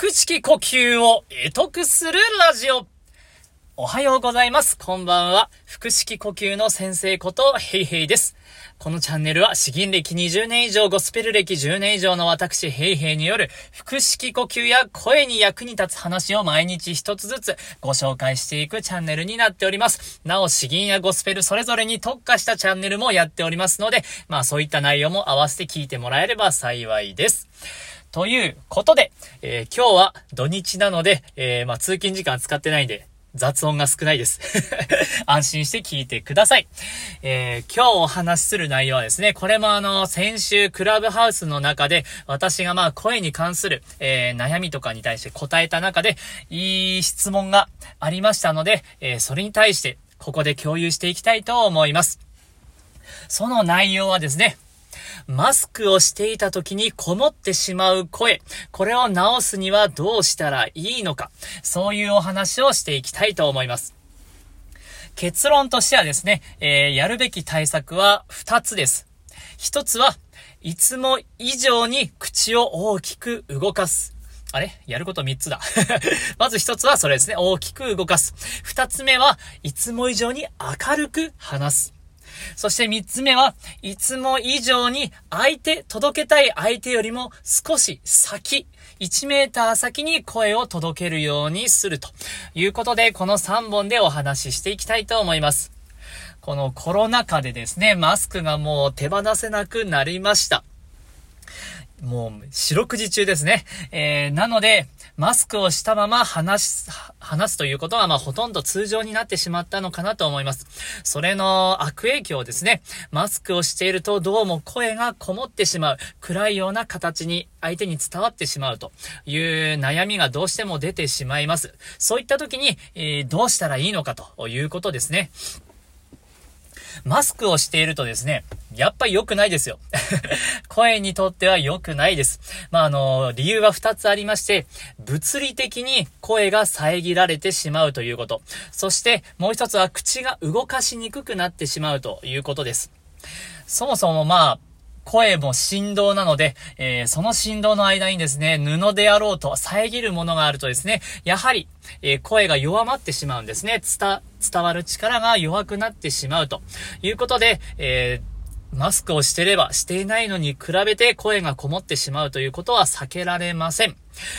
腹式呼吸を得得するラジオ。おはようございます。こんばんは。腹式呼吸の先生ことヘイヘイです。このチャンネルは、詩吟歴20年以上、ゴスペル歴10年以上の私、ヘイヘイによる、腹式呼吸や声に役に立つ話を毎日一つずつご紹介していくチャンネルになっております。なお、詩吟やゴスペルそれぞれに特化したチャンネルもやっておりますので、まあそういった内容も合わせて聞いてもらえれば幸いです。ということで、えー、今日は土日なので、えー、まあ、通勤時間使ってないんで、雑音が少ないです。安心して聞いてください。えー、今日お話しする内容はですね、これもあの、先週クラブハウスの中で、私がまあ声に関する、えー、悩みとかに対して答えた中で、いい質問がありましたので、えー、それに対して、ここで共有していきたいと思います。その内容はですね、マスクをしていた時にこもってしまう声、これを直すにはどうしたらいいのか、そういうお話をしていきたいと思います。結論としてはですね、えー、やるべき対策は2つです。1つは、いつも以上に口を大きく動かす。あれ？やること3つだ。まず1つはそれですね。大きく動かす。2つ目は、いつも以上に明るく話す。そして3つ目は、いつも以上に相手、届けたい相手よりも少し先、1メーター先に声を届けるようにするということで、この3本でお話ししていきたいと思います。このコロナ禍でですね、マスクがもう手放せなくなりました。もう、四六時中ですね。えー、なので、マスクをしたまま話す、話すということは、まあ、ほとんど通常になってしまったのかなと思います。それの悪影響ですね。マスクをしていると、どうも声がこもってしまう。暗いような形に相手に伝わってしまうという悩みがどうしても出てしまいます。そういった時に、えー、どうしたらいいのかということですね。マスクをしているとですね、やっぱり良くないですよ。声にとっては良くないです。まあ、あの、理由は2つありまして、物理的に声が遮られてしまうということ。そしてもう一つは口が動かしにくくなってしまうということです。そもそもまあ、声も振動なので、えー、その振動の間にですね、布であろうと遮るものがあるとですね、やはり、えー、声が弱まってしまうんですね。伝、伝わる力が弱くなってしまうということで、えーマスクをしてればしていないのに比べて声がこもってしまうということは避けられません。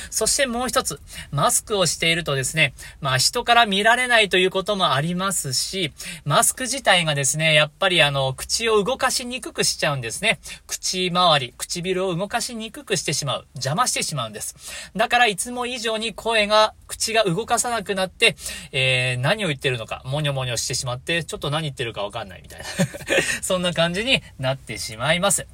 そしてもう一つ、マスクをしているとですね、まあ人から見られないということもありますし、マスク自体がですね、やっぱりあの、口を動かしにくくしちゃうんですね。口周り、唇を動かしにくくしてしまう。邪魔してしまうんです。だからいつも以上に声が、口が動かさなくなって、えー、何を言ってるのか、もにょもにょしてしまって、ちょっと何言ってるかわかんないみたいな そんな感じになってしまいます。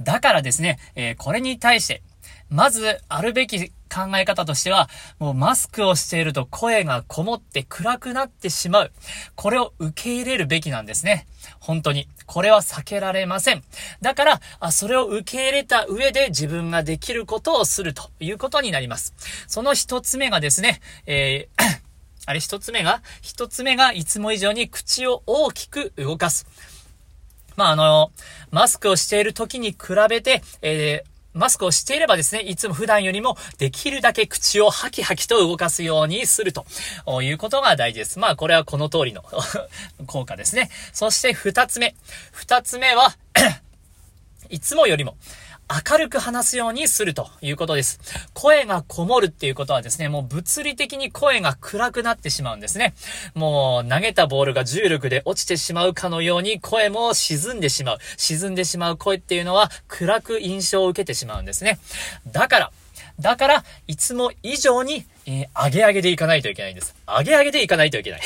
だからですね、えー、これに対して、まず、あるべき考え方としては、もうマスクをしていると声がこもって暗くなってしまう。これを受け入れるべきなんですね。本当に。これは避けられません。だから、あそれを受け入れた上で自分ができることをするということになります。その一つ目がですね、えー あれ一つ目が一つ目がいつも以上に口を大きく動かす。まあ、あの、マスクをしている時に比べて、えーマスクをしていればですね、いつも普段よりもできるだけ口をハキハキと動かすようにするということが大事です。まあこれはこの通りの 効果ですね。そして二つ目。二つ目は いつもよりも明るく話すようにするということです。声がこもるっていうことはですね、もう物理的に声が暗くなってしまうんですね。もう投げたボールが重力で落ちてしまうかのように声も沈んでしまう。沈んでしまう声っていうのは暗く印象を受けてしまうんですね。だから、だから、いつも以上に、えー、上げ上げでいかないといけないんです。上げ上げでいかないといけない。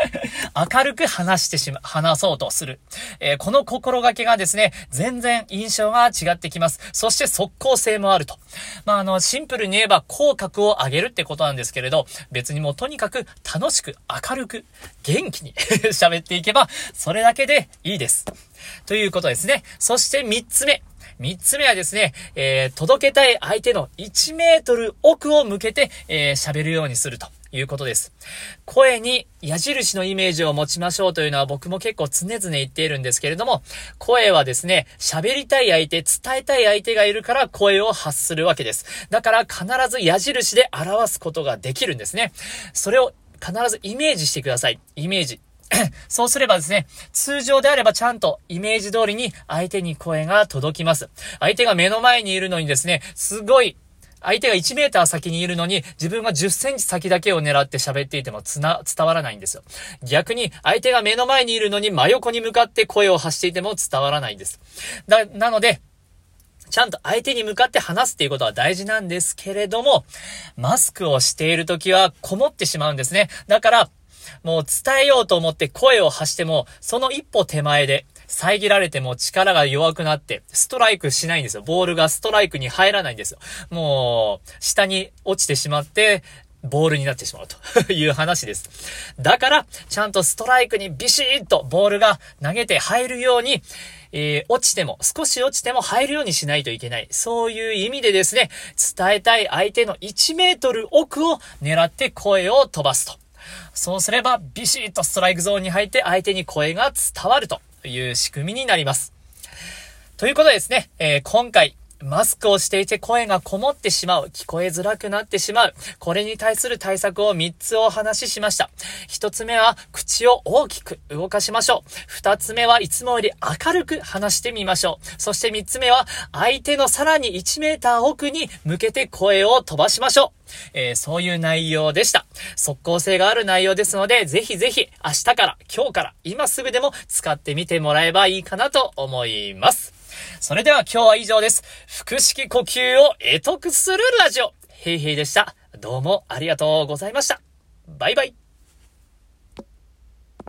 明るく話してしま、話そうとする。えー、この心がけがですね、全然印象が違ってきます。そして即効性もあると。まあ、あの、シンプルに言えば口角を上げるってことなんですけれど、別にもうとにかく楽しく、明るく、元気に 喋っていけば、それだけでいいです。ということですね。そして三つ目。三つ目はですね、えー、届けたい相手の1メートル奥を向けて、えー、喋るようにすると。いうことです。声に矢印のイメージを持ちましょうというのは僕も結構常々言っているんですけれども、声はですね、喋りたい相手、伝えたい相手がいるから声を発するわけです。だから必ず矢印で表すことができるんですね。それを必ずイメージしてください。イメージ。そうすればですね、通常であればちゃんとイメージ通りに相手に声が届きます。相手が目の前にいるのにですね、すごい相手が1メーター先にいるのに、自分が10センチ先だけを狙って喋っていてもつな、伝わらないんですよ。逆に、相手が目の前にいるのに真横に向かって声を発していても伝わらないんです。だ、なので、ちゃんと相手に向かって話すっていうことは大事なんですけれども、マスクをしているときはこもってしまうんですね。だから、もう伝えようと思って声を発しても、その一歩手前で、遮られても力が弱くなって、ストライクしないんですよ。ボールがストライクに入らないんですよ。もう、下に落ちてしまって、ボールになってしまうと いう話です。だから、ちゃんとストライクにビシッとボールが投げて入るように、えー、落ちても、少し落ちても入るようにしないといけない。そういう意味でですね、伝えたい相手の1メートル奥を狙って声を飛ばすと。そうすれば、ビシッとストライクゾーンに入って相手に声が伝わるという仕組みになります。ということでですね、えー、今回、マスクをしていて声がこもってしまう、聞こえづらくなってしまう。これに対する対策を3つお話ししました。1つ目は、口を大きく動かしましょう。2つ目はいつもより明るく話してみましょう。そして3つ目は、相手のさらに1メーター奥に向けて声を飛ばしましょう。えー、そういう内容でした。即効性がある内容ですので、ぜひぜひ明日から、今日から、今すぐでも使ってみてもらえばいいかなと思います。それでは今日は以上です。腹式呼吸を得得するラジオ。ヘイヘイでした。どうもありがとうございました。バイバイ。